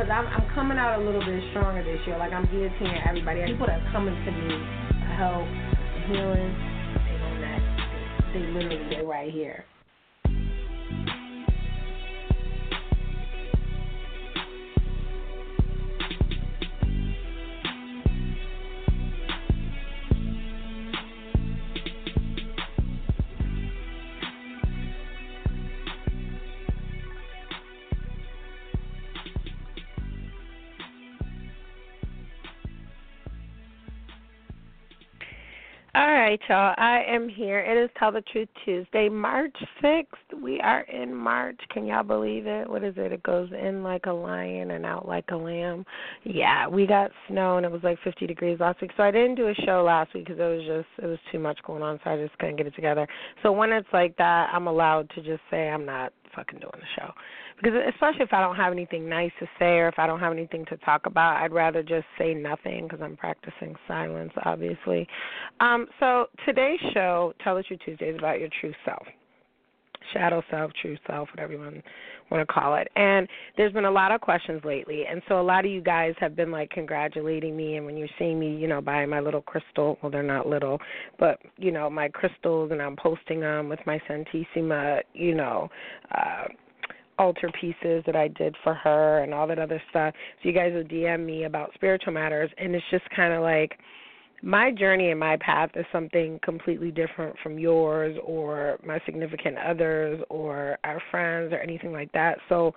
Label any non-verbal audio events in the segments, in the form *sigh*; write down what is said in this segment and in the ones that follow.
because I'm, I'm coming out a little bit stronger this year. Like I'm guillotining everybody. People that are coming to me for help, healing, they on that. They literally they right here. Right, y'all. I am here. It is Tell the Truth Tuesday, March 6th. We are in March. Can y'all believe it? What is it? It goes in like a lion and out like a lamb. Yeah, we got snow and it was like 50 degrees last week. So I didn't do a show last week because it was just, it was too much going on. So I just couldn't get it together. So when it's like that, I'm allowed to just say I'm not fucking doing the show because especially if I don't have anything nice to say or if I don't have anything to talk about, I'd rather just say nothing because I'm practicing silence, obviously. Um, so today's show, Tell the Truth Tuesday, is about your true self, shadow self, true self, whatever you want to call it. And there's been a lot of questions lately, and so a lot of you guys have been like congratulating me. And when you're seeing me, you know, buying my little crystal, well, they're not little, but you know, my crystals, and I'm posting them with my Santissima, you know. uh altar pieces that I did for her and all that other stuff. So you guys will DM me about spiritual matters and it's just kind of like my journey and my path is something completely different from yours or my significant others or our friends or anything like that. So,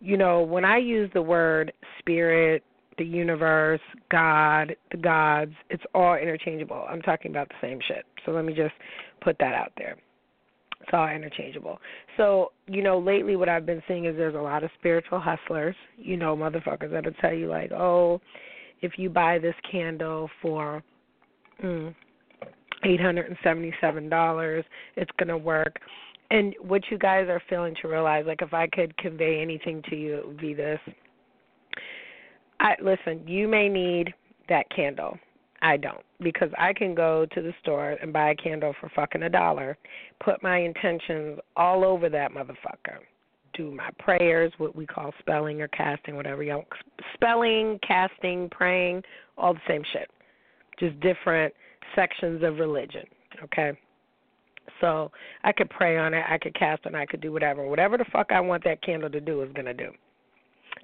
you know, when I use the word spirit, the universe, God, the gods, it's all interchangeable. I'm talking about the same shit. So let me just put that out there it's all interchangeable. So, you know, lately what I've been seeing is there's a lot of spiritual hustlers, you know, motherfuckers that'll tell you like, oh, if you buy this candle for mm, eight hundred and seventy seven dollars, it's gonna work. And what you guys are failing to realize, like if I could convey anything to you, it would be this. I listen, you may need that candle. I don't. Because I can go to the store and buy a candle for fucking a dollar, put my intentions all over that motherfucker, do my prayers, what we call spelling or casting, whatever know, spelling, casting, praying, all the same shit, just different sections of religion. Okay. So I could pray on it, I could cast it, I could do whatever. Whatever the fuck I want that candle to do is gonna do.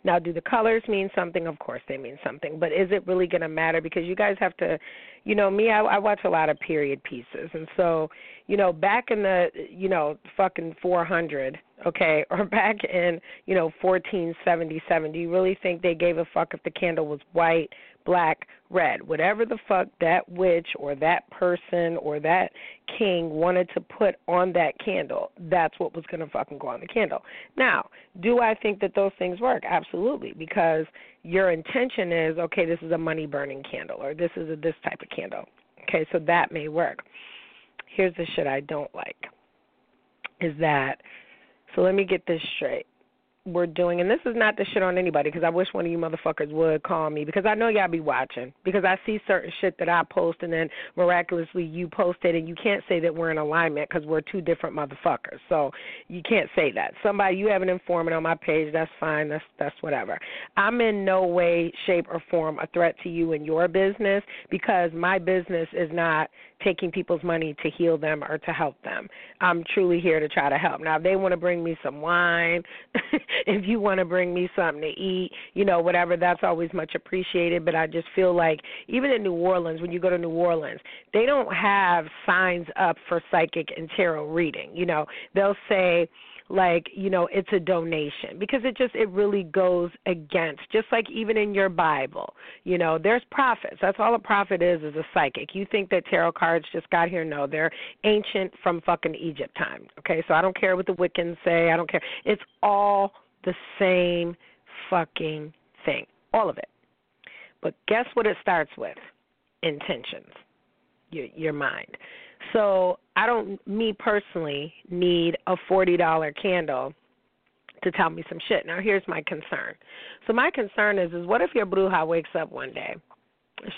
Now, do the colors mean something? Of course they mean something, but is it really going to matter? Because you guys have to, you know, me, I, I watch a lot of period pieces, and so, you know, back in the, you know, fucking 400, okay, *laughs* or back in, you know, 1477, do you really think they gave a fuck if the candle was white, black, red, whatever the fuck that witch or that person or that king wanted to put on that candle, that's what was going to fucking go on the candle. Now, do I think that those things work? Absolutely, because your intention is, okay, this is a money burning candle or this is a this type of candle. Okay, so that may work. Here's the shit I don't like is that so let me get this straight we're doing, and this is not to shit on anybody because I wish one of you motherfuckers would call me because I know y'all be watching because I see certain shit that I post and then miraculously you post it and you can't say that we're in alignment because we're two different motherfuckers. So you can't say that. Somebody you have an informant on my page, that's fine. That's that's whatever. I'm in no way, shape, or form a threat to you and your business because my business is not taking people's money to heal them or to help them. I'm truly here to try to help. Now, if they want to bring me some wine *laughs* if you want to bring me something to eat, you know, whatever, that's always much appreciated. But I just feel like even in New Orleans, when you go to New Orleans, they don't have signs up for psychic and tarot reading. You know, they'll say like you know it's a donation because it just it really goes against just like even in your bible you know there's prophets. That's all a prophet is is a psychic. You think that tarot cards just got here? No they're ancient from fucking egypt time okay? So i don't care what the wiccans say. I don't care. It's all the same fucking thing. All of it. But guess what it starts with? Intentions. Your your mind. So I don't, me personally, need a forty dollar candle to tell me some shit. Now here's my concern. So my concern is, is what if your bruja wakes up one day,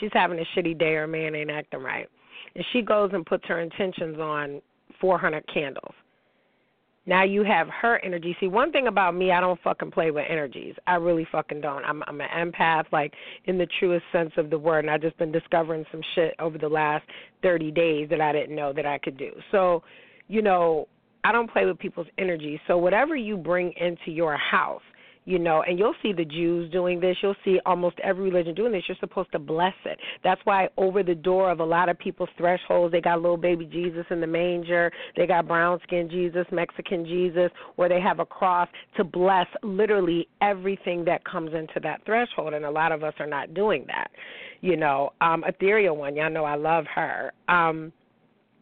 she's having a shitty day, or man ain't acting right, and she goes and puts her intentions on 400 candles. Now you have her energy. See, one thing about me, I don't fucking play with energies. I really fucking don't. I'm I'm an empath, like in the truest sense of the word. And I've just been discovering some shit over the last 30 days that I didn't know that I could do. So, you know, I don't play with people's energy. So whatever you bring into your house, you know, and you'll see the Jews doing this. You'll see almost every religion doing this. You're supposed to bless it. That's why over the door of a lot of people's thresholds, they got little baby Jesus in the manger. They got brown skin Jesus, Mexican Jesus, where they have a cross to bless literally everything that comes into that threshold. And a lot of us are not doing that. You know, um, Ethereal One, y'all know I love her. Um,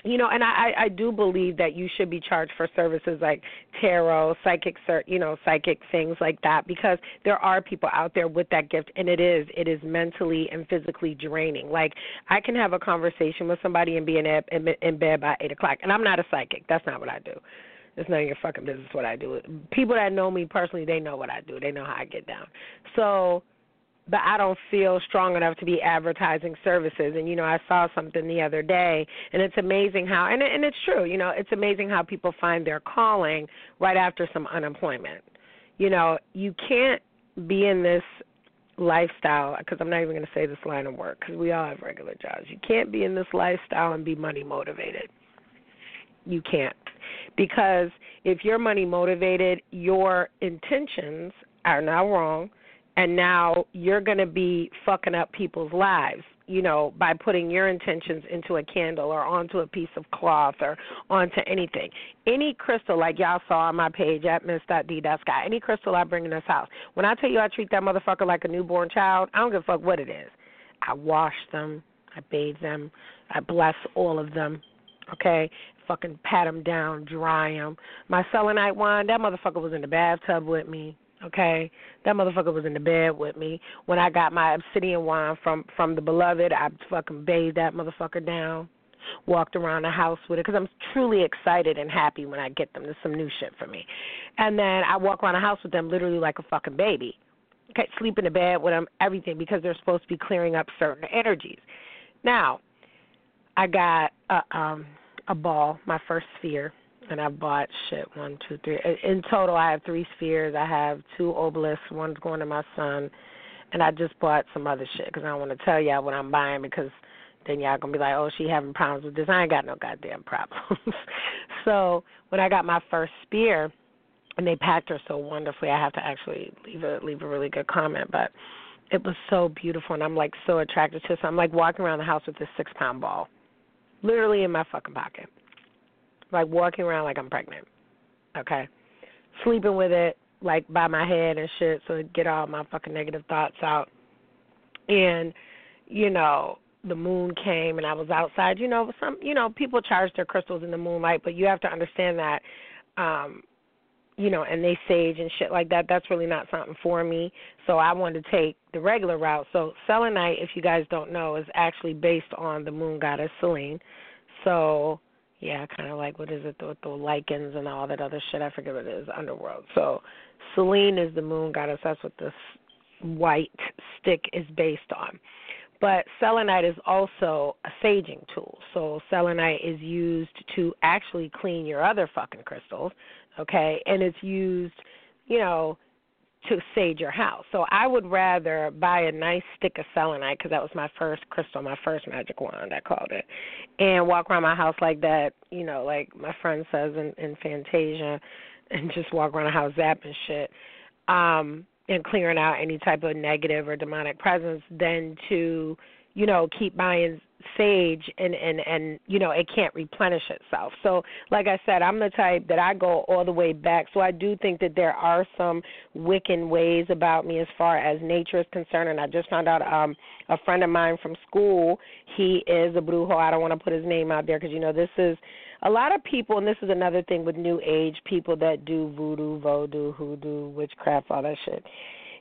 you know, and I, I do believe that you should be charged for services like tarot, psychic, you know, psychic things like that, because there are people out there with that gift, and it is it is mentally and physically draining. Like I can have a conversation with somebody and be in, in, in bed by eight o'clock, and I'm not a psychic. That's not what I do. It's none of your fucking business what I do. People that know me personally, they know what I do. They know how I get down. So but I don't feel strong enough to be advertising services. And you know, I saw something the other day, and it's amazing how, and and it's true. You know, it's amazing how people find their calling right after some unemployment. You know, you can't be in this lifestyle because I'm not even going to say this line of work because we all have regular jobs. You can't be in this lifestyle and be money motivated. You can't because if you're money motivated, your intentions are now wrong and now you're going to be fucking up people's lives you know by putting your intentions into a candle or onto a piece of cloth or onto anything. Any crystal like y'all saw on my page at miss.d.sky any crystal i bring in this house when i tell you i treat that motherfucker like a newborn child i don't give a fuck what it is. I wash them i bathe them i bless all of them okay? Fucking pat them down dry them my selenite wine that motherfucker was in the bathtub with me Okay, that motherfucker was in the bed with me when I got my obsidian wine from from the beloved. I fucking bathed that motherfucker down, walked around the house with it because I'm truly excited and happy when I get them. There's some new shit for me, and then I walk around the house with them literally like a fucking baby. Okay, sleep in the bed with them, everything because they're supposed to be clearing up certain energies. Now, I got a um a ball, my first sphere and I bought shit one, two, three. In total, I have three spheres. I have two obelisks. One's going to my son, and I just bought some other shit because I don't want to tell y'all what I'm buying because then y'all gonna be like, oh, she having problems with this. I ain't got no goddamn problems. *laughs* so when I got my first spear, and they packed her so wonderfully, I have to actually leave a leave a really good comment, but it was so beautiful, and I'm like so attracted to it. So I'm like walking around the house with this six pound ball, literally in my fucking pocket like walking around like I'm pregnant. Okay, sleeping with it like by my head and shit, so it get all my fucking negative thoughts out. And you know, the moon came and I was outside. You know, some you know people charge their crystals in the moonlight, but you have to understand that. um you know, and they sage and shit like that. That's really not something for me. So I wanted to take the regular route. So selenite, if you guys don't know, is actually based on the moon goddess Selene. So yeah, kind of like what is it with the lycans and all that other shit. I forget what it is. Underworld. So Selene is the moon goddess. That's what this white stick is based on. But selenite is also a saging tool. So selenite is used to actually clean your other fucking crystals, okay? And it's used, you know, to sage your house. So I would rather buy a nice stick of selenite because that was my first crystal, my first magic wand, I called it, and walk around my house like that. You know, like my friend says in, in Fantasia, *laughs* and just walk around the house zapping shit. um, and clearing out any type of negative or demonic presence than to, you know, keep buying sage and and and you know it can't replenish itself. So like i said i'm the type that i go all the way back. So i do think that there are some wiccan ways about me as far as nature is concerned. And i just found out um a friend of mine from school he is a brujo. I don't want to put his name out there because you know this is a lot of people, and this is another thing with new age people that do voodoo, voodoo, hoodoo, witchcraft, all that shit.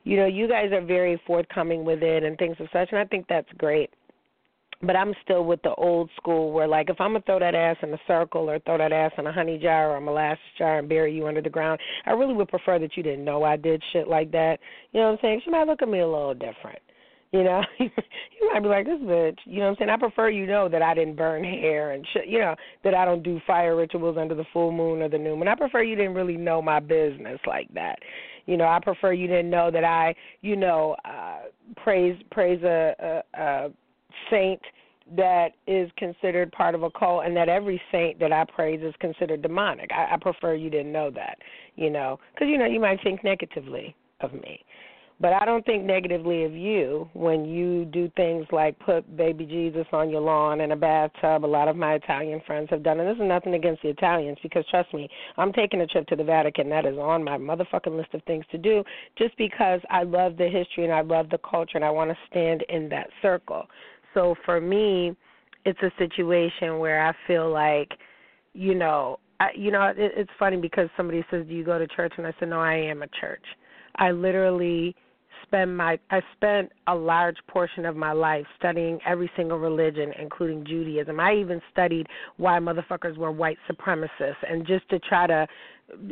You know, you guys are very forthcoming with it and things of such, and I think that's great. But I'm still with the old school where, like, if I'm gonna throw that ass in a circle or throw that ass in a honey jar or a molasses jar and bury you under the ground, I really would prefer that you didn't know I did shit like that. You know what I'm saying? She might look at me a little different. You know, *laughs* you might be like, this bitch. You know what I'm saying? I prefer you know that I didn't burn hair and shit. You know that I don't do fire rituals under the full moon or the new moon. I prefer you didn't really know my business like that. You know, I prefer you didn't know that I, you know, uh praise praise a, a, a saint that is considered part of a cult and that every saint that I praise is considered demonic. I, I prefer you didn't know that, you know, because you know you might think negatively of me. But I don't think negatively of you when you do things like put baby Jesus on your lawn in a bathtub. A lot of my Italian friends have done, and this is nothing against the Italians because trust me, I'm taking a trip to the Vatican. That is on my motherfucking list of things to do just because I love the history and I love the culture and I want to stand in that circle. So for me, it's a situation where I feel like, you know, I, you know, it, it's funny because somebody says, "Do you go to church?" And I said, "No, I am a church." I literally spend my I spent a large portion of my life studying every single religion, including Judaism. I even studied why motherfuckers were white supremacists, and just to try to,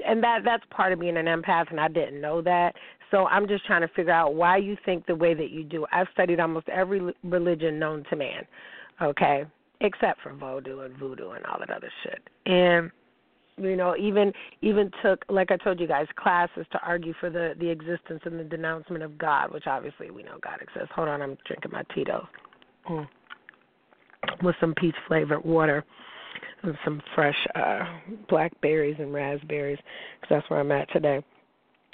and that that's part of being an empath, and I didn't know that. So I'm just trying to figure out why you think the way that you do. I've studied almost every religion known to man, okay, except for voodoo and Voodoo and all that other shit, and you know even even took like i told you guys classes to argue for the the existence and the denouncement of god which obviously we know god exists. Hold on i'm drinking my tito's. Mm. with some peach flavored water and some fresh uh blackberries and raspberries because that's where i'm at today.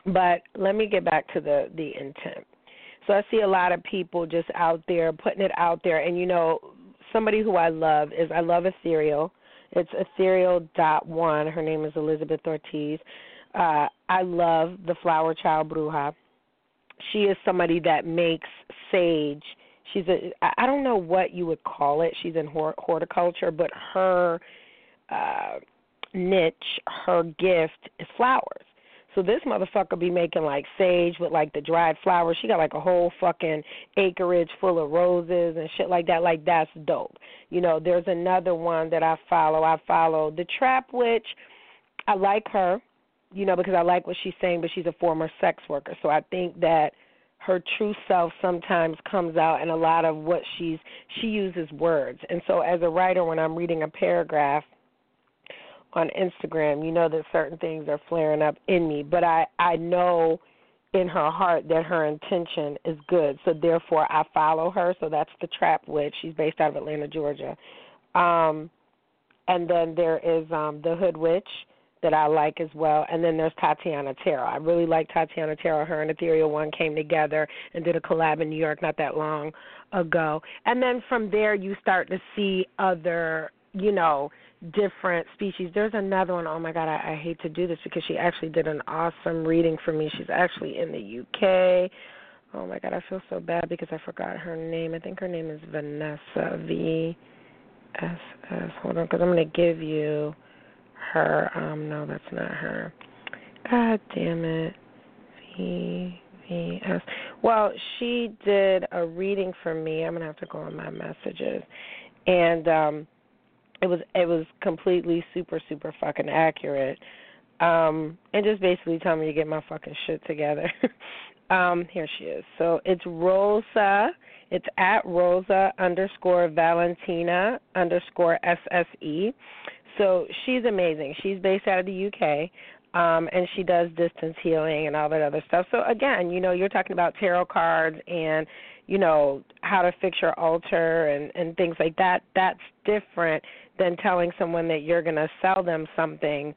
But let me get back to the the intent. So i see a lot of people just out there putting it out there. And you know somebody who i love is i love ethereal it's ethereal dot one. Her name is Elizabeth Ortiz. Uh, I love the Flower Child Bruja. She is somebody that makes sage. She's a I don't know what you would call it. She's in horticulture, but her uh niche, her gift is flowers. So this motherfucker be making like sage with like the dried flowers. She got like a whole fucking acreage full of roses and shit like that. Like that's dope. You know, there's another one that I follow. I follow the Trap Witch. I like her, you know, because I like what she's saying, but she's a former sex worker. So I think that her true self sometimes comes out in a lot of what she's she uses words. And so as a writer when I'm reading a paragraph on Instagram, you know that certain things are flaring up in me, but I I know in her heart that her intention is good. So therefore I follow her. So that's the Trap Witch. She's based out of Atlanta, Georgia. Um and then there is um the Hood Witch that I like as well. And then there's Tatiana Tarot. I really like Tatiana Tarot. Her and Ethereal One came together and did a collab in New York not that long ago. And then from there you start to see other, you know, different species. There's another one. Oh my God, I, I hate to do this because she actually did an awesome reading for me. She's actually in the UK. Oh my God, I feel so bad because I forgot her name. I think her name is Vanessa V S S. Hold on, because I'm to give you her. Um, no, that's not her. God damn it. V V S. Well, she did a reading for me. I'm gonna have to go on my messages, and um it was it was completely super super fucking accurate. Um and just basically tell me to get my fucking shit together. *laughs* Um here she is. So it's rosa it's at rosa underscore valentina underscore sse so she's amazing. She's based out of the uk um and she does distance healing and all that other stuff. So again you know you're talking about tarot cards and you know how to fix your altar and and things like that. That's different than telling someone that you're going to sell them something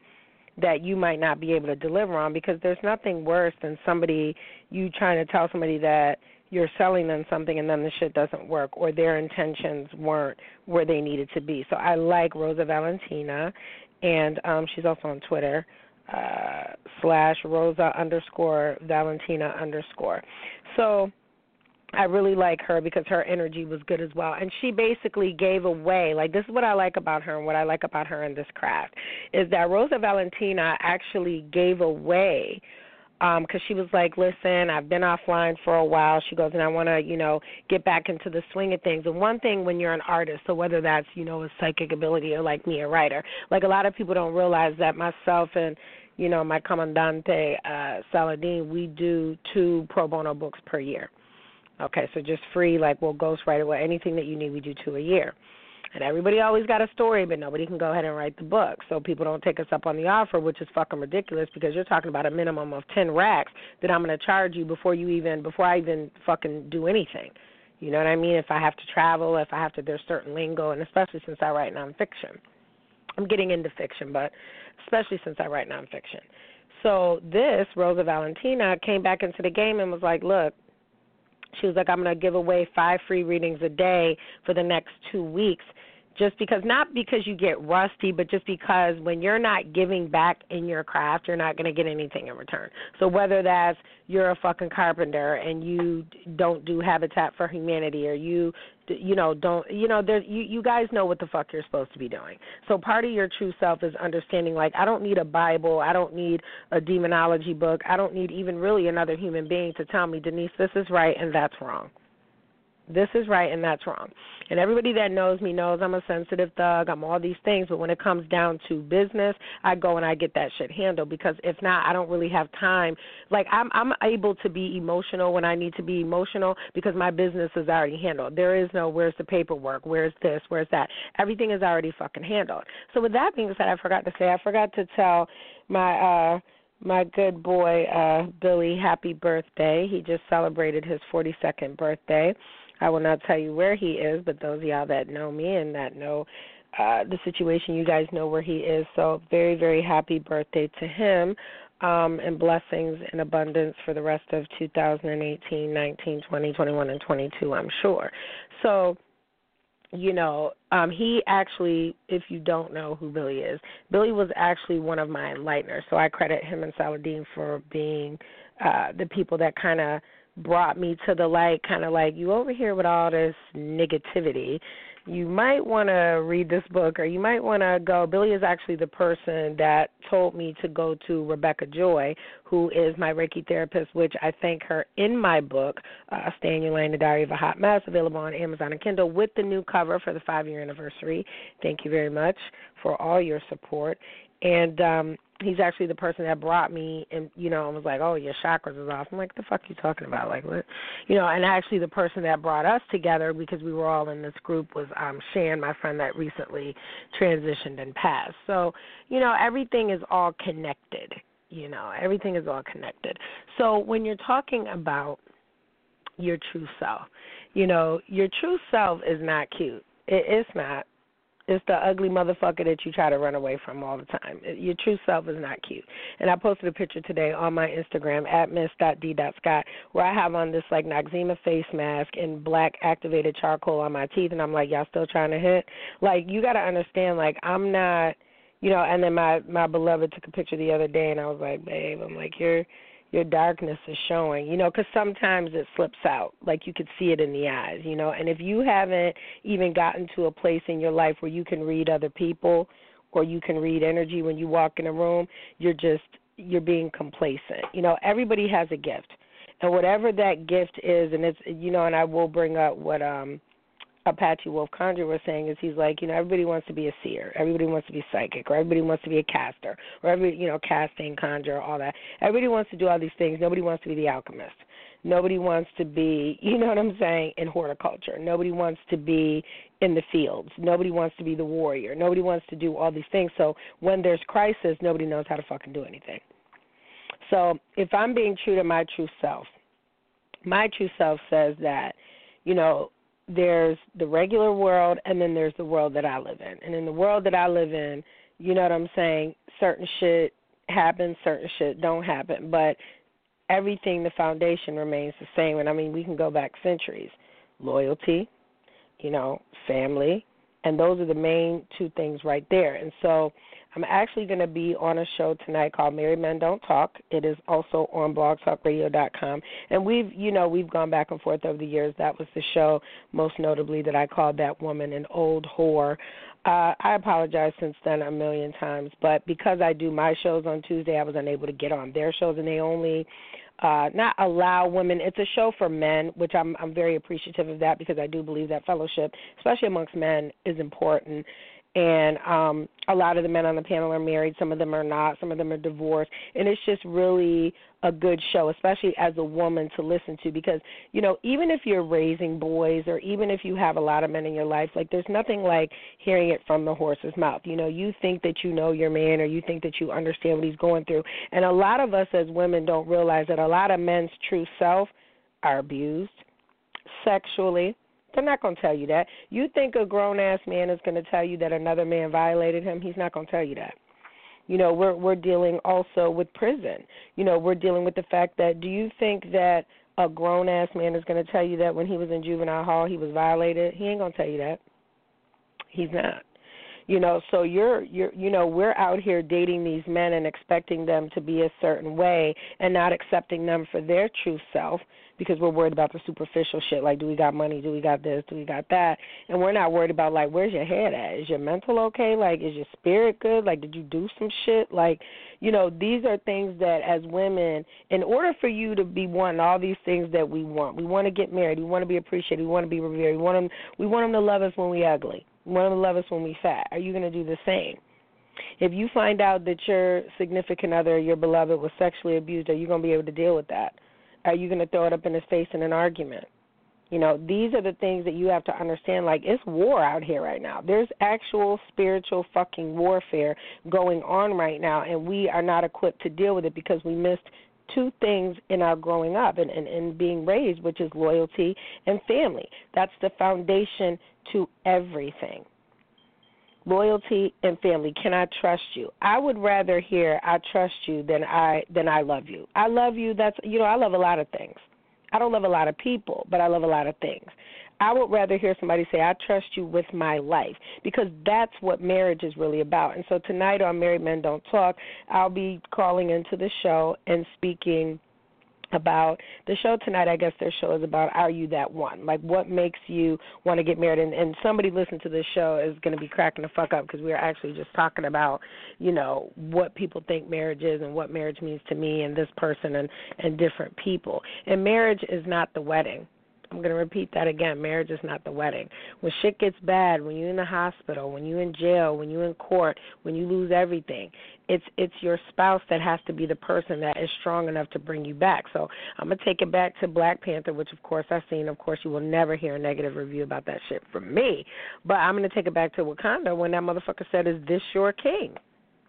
that you might not be able to deliver on because there's nothing worse than somebody you trying to tell somebody that you're selling them something and then the shit doesn't work or their intentions weren't where they needed to be. So I like Rosa Valentina and um she's also on Twitter uh slash Rosa underscore Valentina underscore. So I really like her because her energy was good as well. And she basically gave away, like, this is what I like about her and what I like about her in this craft, is that Rosa Valentina actually gave away um because she was like listen i've been offline for a while. She goes and i want to you know get back into the swing of things. And one thing when you're an artist so whether that's you know a psychic ability or like me a writer like a lot of people don't realize that myself and you know my commandante uh saladin we do two pro bono books per year Okay, so just free, like we'll ghost write away anything that you need. We do two a year, and everybody always got a story, but nobody can go ahead and write the book. So people don't take us up on the offer, which is fucking ridiculous because you're talking about a minimum of ten racks that I'm to charge you before you even before I even fucking do anything. You know what I mean? If I have to travel, if I have to, there's certain lingo, and especially since I write nonfiction. I'm getting into fiction, but especially since I write nonfiction. So this Rosa Valentina came back into the game and was like, "Look, she was like, I'm going to give away five free readings a day for the next two weeks. Just because, not because you get rusty, but just because when you're not giving back in your craft, you're not going to get anything in return. So, whether that's you're a fucking carpenter and you don't do Habitat for Humanity or you you know don't you know there you you guys know what the fuck you're supposed to be doing so part of your true self is understanding like i don't need a bible i don't need a demonology book i don't need even really another human being to tell me denise this is right and that's wrong this is right and that's wrong. And everybody that knows me knows I'm a sensitive thug. I'm all these things, but when it comes down to business, I go and I get that shit handled because if not, I don't really have time. Like I'm I'm able to be emotional when I need to be emotional because my business is already handled. There is no where's the paperwork, where's this, where's that. Everything is already fucking handled. So with that being said, I forgot to say I forgot to tell my uh my good boy uh Billy happy birthday. He just celebrated his 42nd birthday. I will not tell you where he is, but those of y'all that know me and that know uh, the situation, you guys know where he is. So very, very happy birthday to him. Um, and blessings and abundance for the rest of 2018, 19, 20, 21, and 22, I'm sure. So, you know, um, he actually, if you don't know who Billy is, Billy was actually one of my enlighteners. So I credit him and Saladin for being uh, the people that kind of brought me to the light, kind of like you over here with all this negativity. You might want to read this book, or you might want to go. Billy is actually the person that told me to go to Rebecca Joy, who is my Reiki therapist, which I thank her in my book, uh, Stay in Your Lane, The Diary of a Hot Mess, available on Amazon and Kindle with the new cover for the five year anniversary. Thank you very much for all your support. And um, he's actually the person that brought me and you know and was like oh your chakras is off. I'm like the fuck you talking about? Like what? You know and actually the person that brought us together because we were all in this group was um shan my friend that recently transitioned and passed. So you know everything is all connected you know everything is all connected. So when you're talking about your true self you know your true self is not cute. It, it's not it's the ugly motherfucker that you try to run away from all the time. Your true self is not cute. And I posted a picture today on my Instagram at miss.d.scott where I have on this like Noxzema face mask and black activated charcoal on my teeth and I'm like, Y'all still trying to hit? Like you gotta understand, like I'm not you know, and then my my beloved took a picture the other day and I was like, Babe, I'm like, You're your darkness is showing, you know, because sometimes it slips out, like you could see it in the eyes, you know. And if you haven't even gotten to a place in your life where you can read other people or you can read energy when you walk in a room, you're just you're being complacent. You know, everybody has a gift. And whatever that gift is and it's you know, and I will bring up what um Apache Wolf Conjure was saying is he's like, you know, everybody wants to be a seer, everybody wants to be psychic, or everybody wants to be a caster, or every you know, casting, conjure, all that. Everybody wants to do all these things. Nobody wants to be the alchemist. Nobody wants to be, *laughs* you know what I'm saying, in horticulture. Nobody wants to be in the fields. Nobody wants to be the warrior. Nobody wants to do all these things. So when there's crisis, nobody knows how to fucking do anything. So if I'm being true to my true self, my true self says that, you know, there's the regular world and then there's the world that I live in. And in the world that I live in, you know what I'm saying, certain shit happens, certain shit don't happen, but everything the foundation remains the same and I mean we can go back centuries. Loyalty, you know, family, and those are the main two things right there. And so I'm actually going to be on a show tonight called Married Men Don't Talk. It is also on blogtalkradio.com. And we've, you know, we've gone back and forth over the years. That was the show, most notably, that I called that woman an old whore. Uh, I apologize since then a million times, but because I do my shows on Tuesday, I was unable to get on their shows, and they only uh, not allow women. It's a show for men, which I'm I'm very appreciative of that because I do believe that fellowship, especially amongst men, is important and um a lot of the men on the panel are married some of them are not some of them are divorced and it's just really a good show especially as a woman to listen to because you know even if you're raising boys or even if you have a lot of men in your life like there's nothing like hearing it from the horse's mouth. You know you think that you know your man or you think that you understand what he's going through and a lot of us as women don't realize that a lot of men's true self are abused sexually they're not going to tell you that. You think a grown ass man is going to tell you that another man violated him? He's not going to tell you that. You know, we're we're dealing also with prison. You know, we're dealing with the fact that do you think that a grown ass man is going to tell you that when he was in juvenile hall he was violated? He ain't going to tell you that. He's not you know so you're you're you know we're out here dating these men and expecting them to be a certain way and not accepting them for their true self because we're worried about the superficial shit like do we got money? Do we got this? Do we got that? And we're not worried about like where's your head at? Is your mental okay? Like is your spirit good? Like did you do some shit? Like you know these are things that as women in order for you to be wanting all these things that we want we want to get married we want to be appreciated we want to be revered we want them we want them to love us when we ugly we want them to love us when we fat. Are you going to do the same? If you find out that your significant other, your beloved, was sexually abused, are you going to be able to deal with that? Are you going to throw it up in his face in an argument? You know, these are the things that you have to understand. Like, it's war out here right now. There's actual spiritual fucking warfare going on right now, and we are not equipped to deal with it because we missed two things in our growing up and, and, and being raised, which is loyalty and family. That's the foundation to everything loyalty and family. Can i trust you? I would rather hear i trust you than i than i love you. I love you that's you know i love a lot of things. I don't love a lot of people but i love a lot of things. I would rather hear somebody say i trust you with my life because that's what marriage is really about. And so tonight on married men don't talk i'll be calling into the show and speaking about the show tonight i guess their show is about are you that one like what makes you want to get married and, and somebody listening to this show is going to be cracking the fuck up because we are actually just talking about you know what people think marriage is and what marriage means to me and this person and and different people and marriage is not the wedding I'm going to repeat that again. Marriage is not the wedding. When shit gets bad, when you're in the hospital, when you're in jail, when you're in court, when you lose everything, it's it's your spouse that has to be the person that is strong enough to bring you back. So I'm gonna take it back to Black Panther, which of course I've seen. Of course, you will never hear a negative review about that shit from me. But I'm gonna take it back to Wakanda when that motherfucker said, "Is this your king?"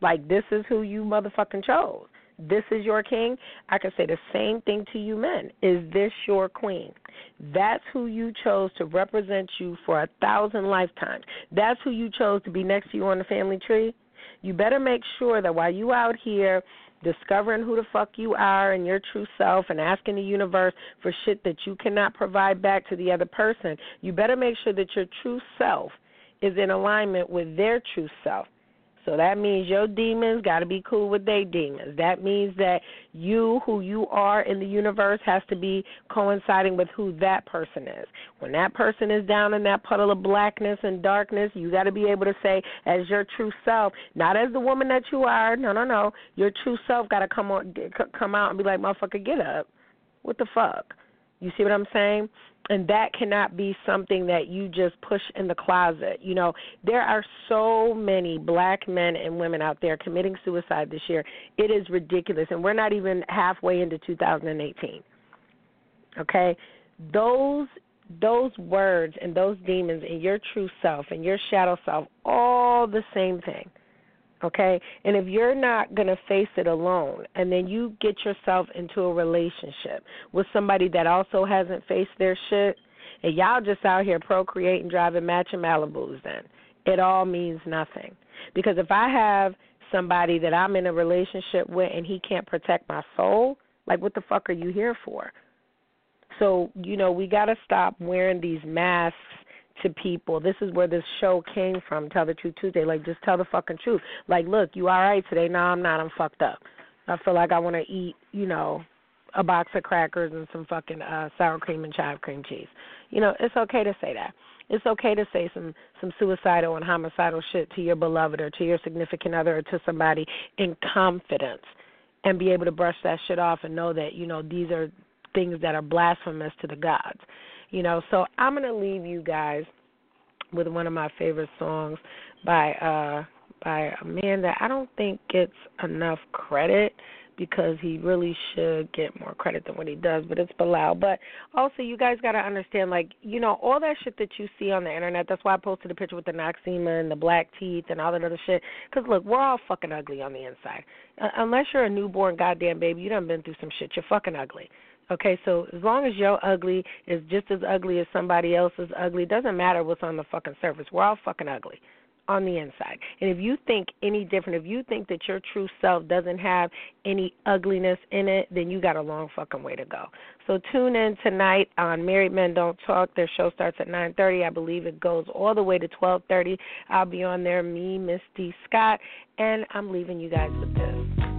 Like this is who you motherfucking chose this is your king, I can say the same thing to you men. Is this your queen? That's who you chose to represent you for a thousand lifetimes. That's who you chose to be next to you on the family tree. You better make sure that while you out here discovering who the fuck you are and your true self and asking the universe for shit that you cannot provide back to the other person, you better make sure that your true self is in alignment with their true self. So that means your demons got to be cool with their demons. That means that you, who you are in the universe, has to be coinciding with who that person is. When that person is down in that puddle of blackness and darkness, you got to be able to say, as your true self, not as the woman that you are. No, no, no. Your true self got to come on, come out and be like, motherfucker, get up. What the fuck? You see what I'm saying? and that cannot be something that you just push in the closet. You know, there are so many black men and women out there committing suicide this year. It is ridiculous, and we're not even halfway into 2018. Okay, those those words and those demons and your true self and your shadow self, all the same thing okay? And if you're not going to face it alone and then you get yourself into a relationship with somebody that also hasn't faced their shit, and y'all just out here procreating, driving matching Malibus, then it all means nothing. Because if I have somebody that I'm in a relationship with and he can't protect my soul, like what the fuck are you here for? So, you know, we got to stop wearing these masks to people. This is where this show came from, Tell the Truth Tuesday. Like, just tell the fucking truth. Like, look, you all right today? No, I'm not. I'm fucked up. I feel like I want to eat, you know, a box of crackers and some fucking uh sour cream and chive cream cheese. You know, it's okay to say that. It's okay to say some some suicidal and homicidal shit to your beloved or to your significant other or to somebody in confidence and be able to brush that shit off and know that, you know, these are things that are blasphemous to the gods. You know, so I'm going to leave you guys with one of my favorite songs by uh by a man that I don't think gets enough credit because he really should get more credit than what he does, but it's Bilal. But also, you guys got to understand, like, you know, all that shit that you see on the internet, that's why I posted a picture with the Noxzema and the black teeth and all that other shit. Because, look, we're all fucking ugly on the inside. Uh, unless you're a newborn goddamn baby, you done been through some shit. You're fucking ugly. Okay, so as long as your ugly is just as ugly as somebody else's ugly, doesn't matter what's on the fucking surface. We're all fucking ugly on the inside. And if you think any different, if you think that your true self doesn't have any ugliness in it, then you got a long fucking way to go. So tune in tonight on Married Men Don't Talk. Their show starts at 9:30. I believe it goes all the way to 12:30. I'll be on there, me, Misty Scott, and I'm leaving you guys with this.